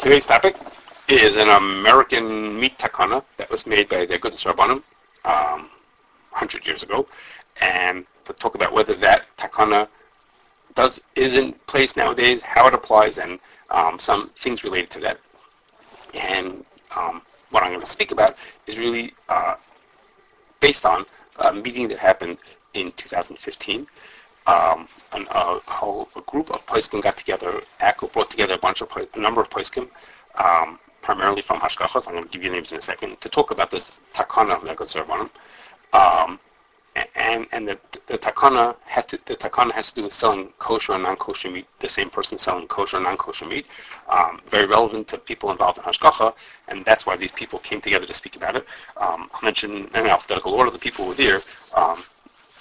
Today's topic is an American meat takana that was made by the good Rabbanim um, 100 years ago, and to talk about whether that takana does is in place nowadays, how it applies, and um, some things related to that. And um, what I'm going to speak about is really uh, based on a meeting that happened in 2015. Um, an, uh, a, whole, a group of Poiskim got together. AKO brought together a bunch of a number of Poiskim, um, primarily from Hashgachas. I'm going to give you names in a second to talk about this takana of Agudas Harabbanim. Um, and and the, the takana had to, the takana has to do with selling kosher and non-kosher meat. The same person selling kosher and non-kosher meat, um, very relevant to people involved in hashgacha, and that's why these people came together to speak about it. Um, I'll mention in alphabetical order the people who were there. Um,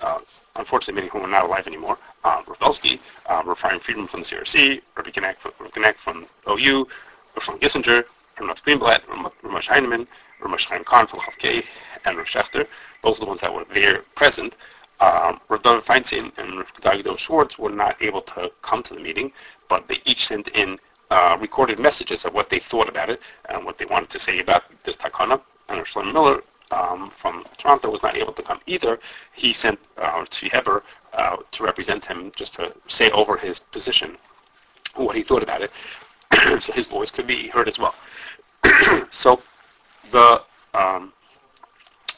uh, unfortunately, many who are not alive anymore. Um, Rav Belsky, uh, Rafine Friedman from the CRC, Rabbi Genack from, from OU, Rav Gissinger, Ramat Greenblatt, Rav Moshe Heinemann, Ramesh Chaim Kahn from Chavkei, and Rav Schechter. Those are the ones that were there present. Um, Rav David Feinstein and Rav Dagido Schwartz were not able to come to the meeting, but they each sent in uh, recorded messages of what they thought about it and what they wanted to say about this takana. And Shlomo Miller um, from Toronto was not able to come either. He sent uh, Tzvi Heber uh, to represent him just to say over his position what he thought about it, so his voice could be heard as well. so the um,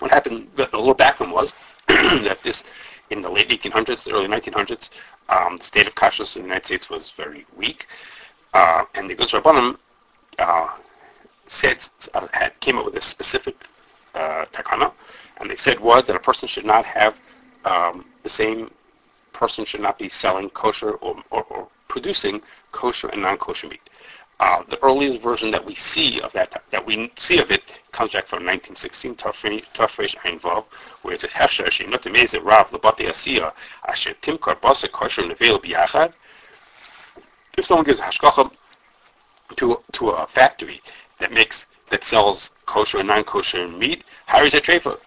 what happened, the, the little background was that this, in the late 1800s, the early 1900s, um, the state of kashrus in the United States was very weak, uh, and the Guz uh, said, uh, had, came up with a specific uh, takana, and they said was that a person should not have um, the same person should not be selling kosher or, or, or producing kosher and non-kosher meat. Uh, the earliest version that we see of that, that we see of it, comes back from 1916, Tafresh Ein Vav, where it says, "Hechsher she'not emeze rav lebati asiya asher timkar basa kosher nevel biyachad." If someone gives a hashgacha to to a factory that makes that sells kosher and non-kosher meat, is it trefa?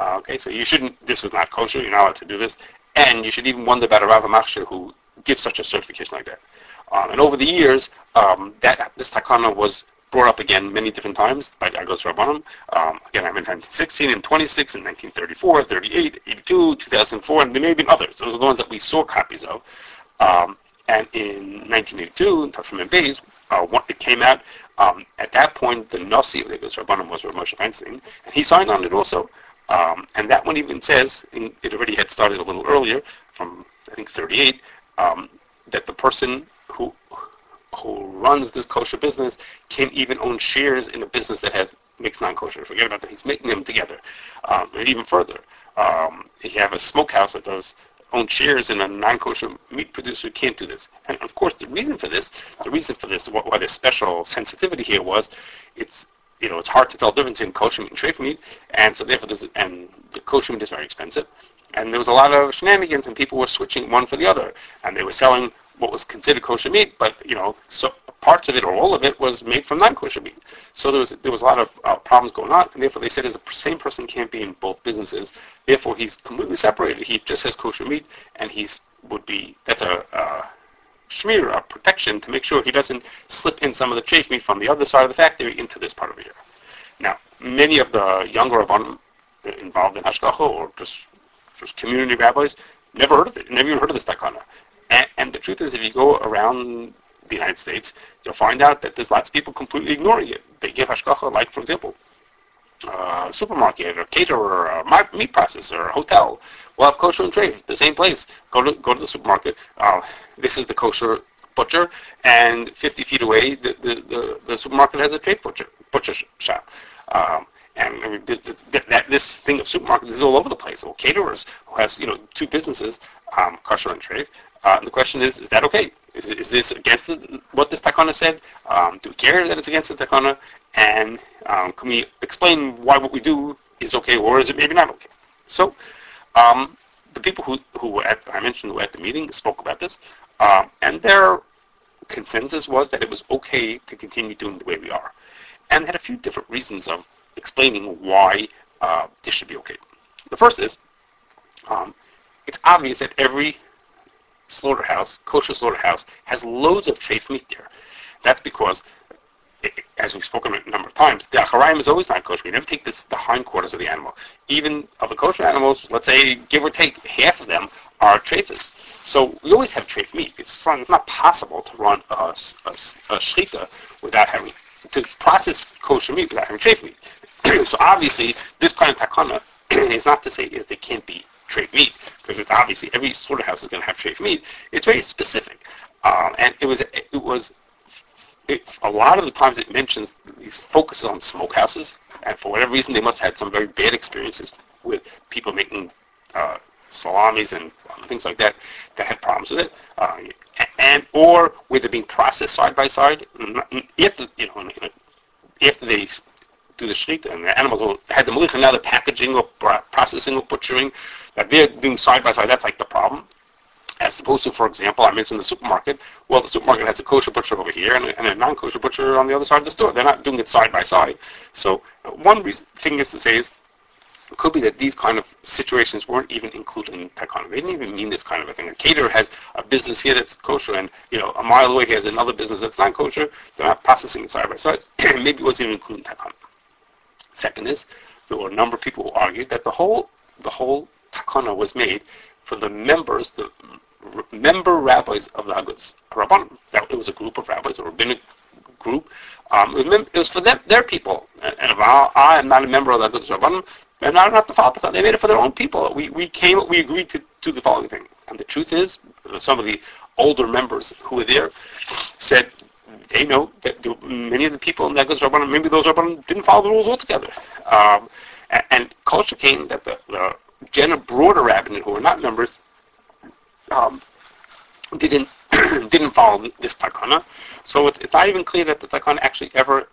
Uh, okay, so you shouldn't. This is not kosher. You're not allowed to do this, and you should even wonder about a rav machshir who gives such a certification like that. Um, and over the years, um, that this takana was brought up again many different times by Agudas Rabbanim. Um, again, I'm in 1916 and 26 and 1934, 38, 82, 2004, and there may have been others. Those are the ones that we saw copies of. Um, and in 1982, in Tafshim Beis, uh, it came out. Um, at that point, the Nasi of Agudas Rabbanim was Moshe Feinstein, and he signed on it also. Um, and that one even says, it already had started a little earlier, from I think 38, um, that the person who who runs this kosher business can even own shares in a business that has makes non-kosher. Forget about that. He's making them together. Um, and even further, um, you have a smokehouse that does own shares in a non-kosher meat producer, can't do this. And of course, the reason for this, the reason for this, why the special sensitivity here was, it's you know, it's hard to tell the difference in kosher meat and treif meat, and so therefore, this, and the kosher meat is very expensive. And there was a lot of shenanigans, and people were switching one for the other, and they were selling what was considered kosher meat, but you know, so parts of it or all of it was made from non-kosher meat. So there was there was a lot of uh, problems going on, and therefore they said, as the same person can't be in both businesses. Therefore, he's completely separated. He just has kosher meat, and he's would be that's a uh, shmir, a protection to make sure he doesn't slip in some of the chafe meat from the other side of the factory into this part of here. Now, many of the younger rabbanim involved in hashgacha or just just community rabbis never heard of it, never even heard of this takana. And, and the truth is, if you go around the United States, you'll find out that there's lots of people completely ignoring it. They give hashgacha, like, for example, a supermarket or caterer or meat processor or hotel will have kosher and trade, the same place. Go to go to the supermarket. Uh, this is the kosher butcher, and 50 feet away, the, the, the, the supermarket has a trade butcher, butcher shop. Um, and I mean, this, thing of supermarkets is all over the place. Well, caterers who has you know two businesses, um, kosher and treif, uh, the question is, is that okay? Is, is this against the, what this takana said? Um, do we care that it's against the takana? And um, can we explain why what we do is okay, or is it maybe not okay? So, um, the people who, who were at, I mentioned, were at the meeting spoke about this, um, and their consensus was that it was okay to continue doing the way we are. And had a few different reasons of explaining why uh, this should be okay. The first is, um, it's obvious that every slaughterhouse, kosher slaughterhouse, has loads of treif meat there. That's because, eh, as we've spoken a number of times, the acharayim is always not kosher. We never take this, the hindquarters of the animal. Even of the kosher animals, let's say, give or take, half of them are treifas. So we always have treif meat. It's not possible to run a, a, a without having, to process kosher meat without having treif meat. so obviously, this kind of takana is not to say that they can't be treif meat, because it's obviously every slaughterhouse is going to have treif meat. It's very specific, um, and it was it was it, a lot of the times it mentions these focuses on smokehouses, and for whatever reason they must have had some very bad experiences with people making uh, salamis and things like that that had problems with it, uh, and or where they're being processed side by side. After you know, after they do the shechita and the animals had the melicha, now the packaging or processing or butchering they're doing side by side. That's like the problem. As opposed to, for example, I mentioned the supermarket. Well, the supermarket has a kosher butcher over here and a, and a non-kosher butcher on the other side of the store. They're not doing it side by side. So one reason, thing is to say is it could be that these kind of situations weren't even included in Takana. They didn't even mean this kind of a thing. A caterer has a business here that's kosher, and you know a mile away he has another business that's not kosher. They're not processing it side by side. Maybe it wasn't even included in Takana. Second is there were a number of people who argued that the whole the whole takana was made for the members, the member rabbis of the Rabbanim. That it was a group of rabbis, a rabbinic group. Um, it was for them, their people. And if I, I am not a member of the Rabbanim, then I don't have to follow the They made it for their own people. We, we came, we agreed to do the following thing. And the truth is, some of the older members who were there said they know that the, many of the people in Agudas Rabbanim, maybe those Rabbanim didn't follow the rules altogether. Um, and, and culture came that the, the general broader rabbinate who were not members um, didn't didn't follow this takana. So it's, it's not even clear that the takana actually ever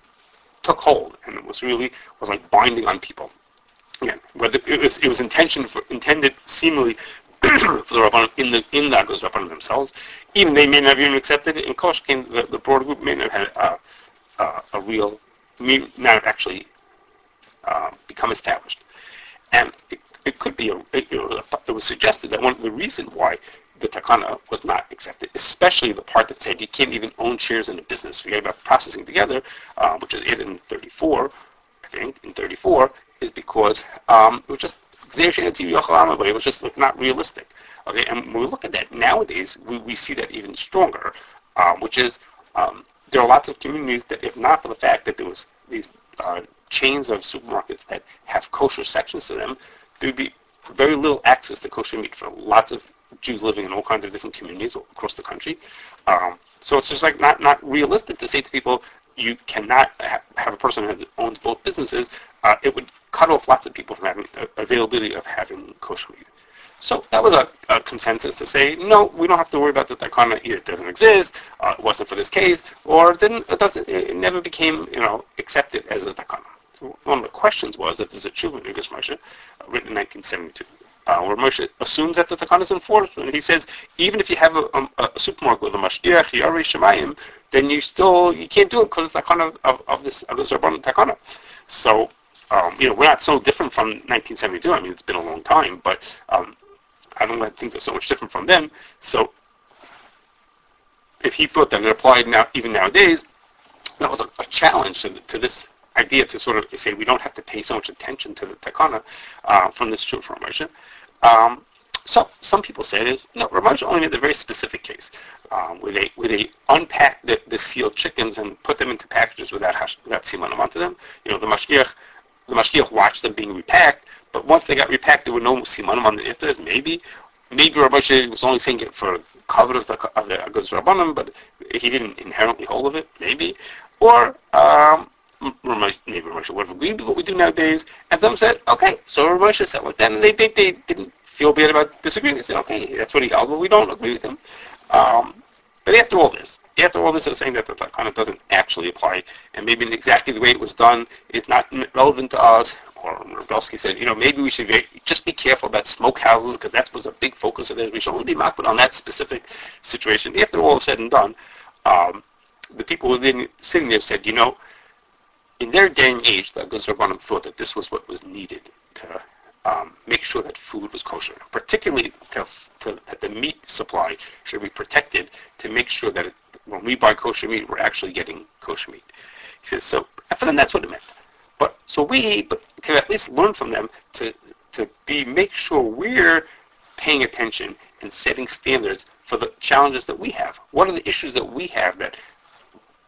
took hold and it was really was like binding on people. Again, whether it was it was intention for, intended seemingly for the Rabbanim in the in the Agudas Rabbanim themselves. Even they may not have even accepted it. In Kosh came the, the broader group may not have had uh, uh, a real may not have actually uh, become established. And it, it could be, a, it, it, was suggested that one of the reasons why the takana was not accepted, especially the part that said you can't even own shares in a business. Forget about processing together, uh, which is it in 34, I think, in 34, is because um, it was just but it was just like, not realistic. Okay, and when we look at that nowadays, we, we see that even stronger, um, which is um, there are lots of communities that, if not for the fact that there was these uh, chains of supermarkets that have kosher sections to them, there would be very little access to kosher meat for lots of Jews living in all kinds of different communities across the country. Um, so it's just like not, not realistic to say to people, you cannot ha- have a person who owns both businesses. Uh, it would cut off lots of people from having uh, availability of having kosher meat. So that was a, a, consensus to say, no, we don't have to worry about the takana. Either it doesn't exist, uh, it wasn't for this case, or it it doesn't, it never became, you know, accepted as a takana. One of the questions was that there's a tshuva in Moshe, uh, written in 1972, uh, where Moshe assumes that the Takana is enforced. And he says, even if you have a, a, a supermarket with a Mashgiach, Yari Shemayim, then you still, you can't do it because it's Takana of, of, of this, of this Takana. So, um, you know, we're not so different from 1972. I mean, it's been a long time, but um, I don't know things are so much different from then. So, if he thought that it applied now, even nowadays, that was a, a challenge to, to this idea to sort of say we don't have to pay so much attention to the takana uh, from this shul from Moshe. Um, so some people say it is no, Rav only made a very specific case um, where they where they unpack the, the, sealed chickens and put them into packages without hash, without simanim onto them. You know the mashgiach the mashgiach watched them being repacked, but once they got repacked, there were no simanim on the after. Maybe maybe Rav was only saying it for cover of the of the Agudas Rabbanim, but he didn't inherently hold of it. Maybe or um, maybe Ramosha would have agreed with what we do nowadays, and some said, okay, so Ramosha said what then, and they, they, they didn't feel bad about disagreeing. They said, okay, that's what he but we don't agree with him. Um, but after all this, after all this, they're saying that the takana doesn't actually apply, and maybe exactly the way it was done is not relevant to us. Or Rabelsky said, you know, maybe we should just be careful about smokehouses because that was a big focus of theirs. We should only be mocked on that specific situation. After all is said and done, um, the people were sitting there said, you know, in their day and age, the Agudas Rabbanim thought that this was what was needed to um, make sure that food was kosher, particularly to, to, that the meat supply should be protected to make sure that it, when we buy kosher meat, we're actually getting kosher meat. He says, so for them, that's what it meant. But so we but can at least learn from them to to be make sure we're paying attention and setting standards for the challenges that we have. What are the issues that we have that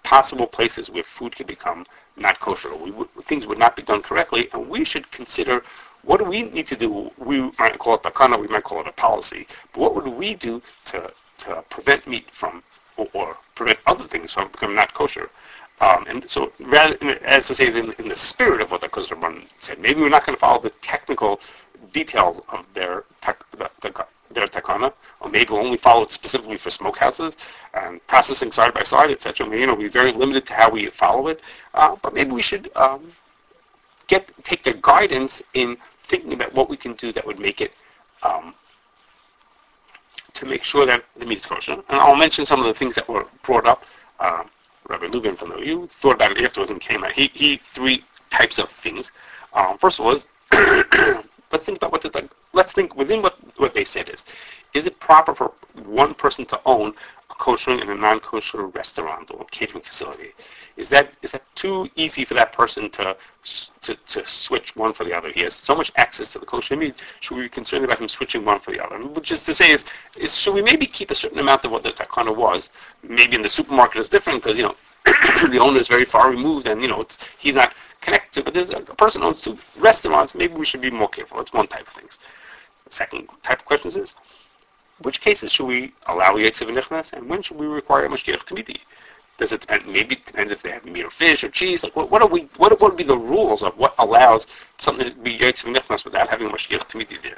possible places where food could become not kosher, we things would not be done correctly, and we should consider what do we need to do? We might call it takana, we might call it a policy, but what would we do to, to prevent meat from, or, or prevent other things from becoming not kosher? Um, and so, rather, as I say, in, in the spirit of what the Kuzarban said, maybe we're not going to follow the technical details of their the, the, their takana, or maybe we'll only follow it specifically for smokehouses and processing side by side, etc. I mean, you know, we're very limited to how we follow it, uh, but maybe we should um, get take their guidance in thinking about what we can do that would make it um, to make sure that the meat is kosher. And I'll mention some of the things that were brought up. Uh, Rabbi Luban from the you thought about it afterwards and came out. He he three types of things. Um, first of all, is let's think about what the let's think within what what they said is, is it proper for one person to own a kosher and a non-kosher restaurant or catering facility? Is that is that too easy for that person to to, to switch one for the other? He has so much access to the kosher meat. Should we be concerned about him switching one for the other? Which is to say, is, is should we maybe keep a certain amount of what the takana was? Maybe in the supermarket is different because you know the owner is very far removed and you know it's he's not connected to. But there's a, a person owns two restaurants. Maybe we should be more careful. It's one type of things. Second type of questions is which cases should we allow Yetziv Nichnas and when should we require a Mashgiach Tamidi? Does it depend? Maybe it depends if they have meat or fish or cheese. Like, what, what are we? What, what would be the rules of what allows something to be Yetziv Nichnas without having a Mashgiach Tamidi there?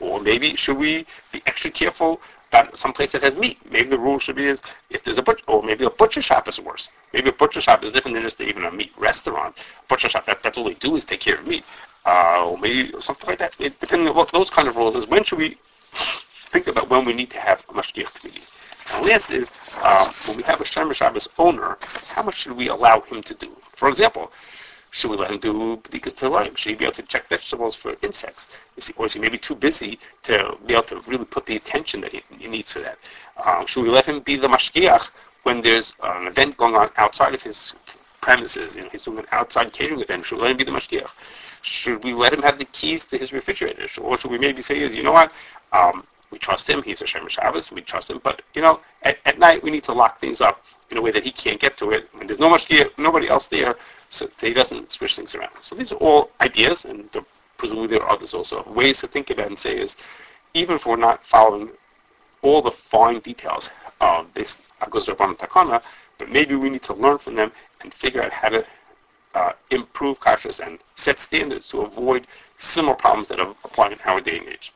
Or maybe should we be extra careful about some place that has meat? Maybe the rule should be is if there's a butcher, or maybe a butcher shop is worse. Maybe a butcher shop is different than just even a meat restaurant. A butcher shop, that, that's all they do is take care of meat. Uh, or maybe something like that. It, depending on what those kind of rules is, when should we think about when we need to have a mashgiach tamidi. And the last is, um, when we have a Shomer Shabbos owner, how much should we allow him to do? For example, should we let him do b'dikas telayim? Should he be able to check vegetables for insects? Is he, or is he maybe too busy to be able to really put the attention that he, he needs for that? Um, should we let him be the mashgiach when there's an event going on outside of his premises? You know, he's doing an outside catering event. Should we let him be the mashgiach? Should we let him have the keys to his refrigerator? Or should we maybe say, is you know what? Um, we trust him. He's a Shomer Shabbos. We trust him. But, you know, at, at night we need to lock things up in a way that he can't get to it. When there's no mashgiach, nobody else there, so he doesn't switch things around. So these are all ideas, and presumably there are others also, ways to think about and say is, even if we're not following all the fine details of this Agudas Rabban Takana, but maybe we need to learn from them and figure out how to uh, improve kashrus and set standards to avoid similar problems that are applying in our day and age.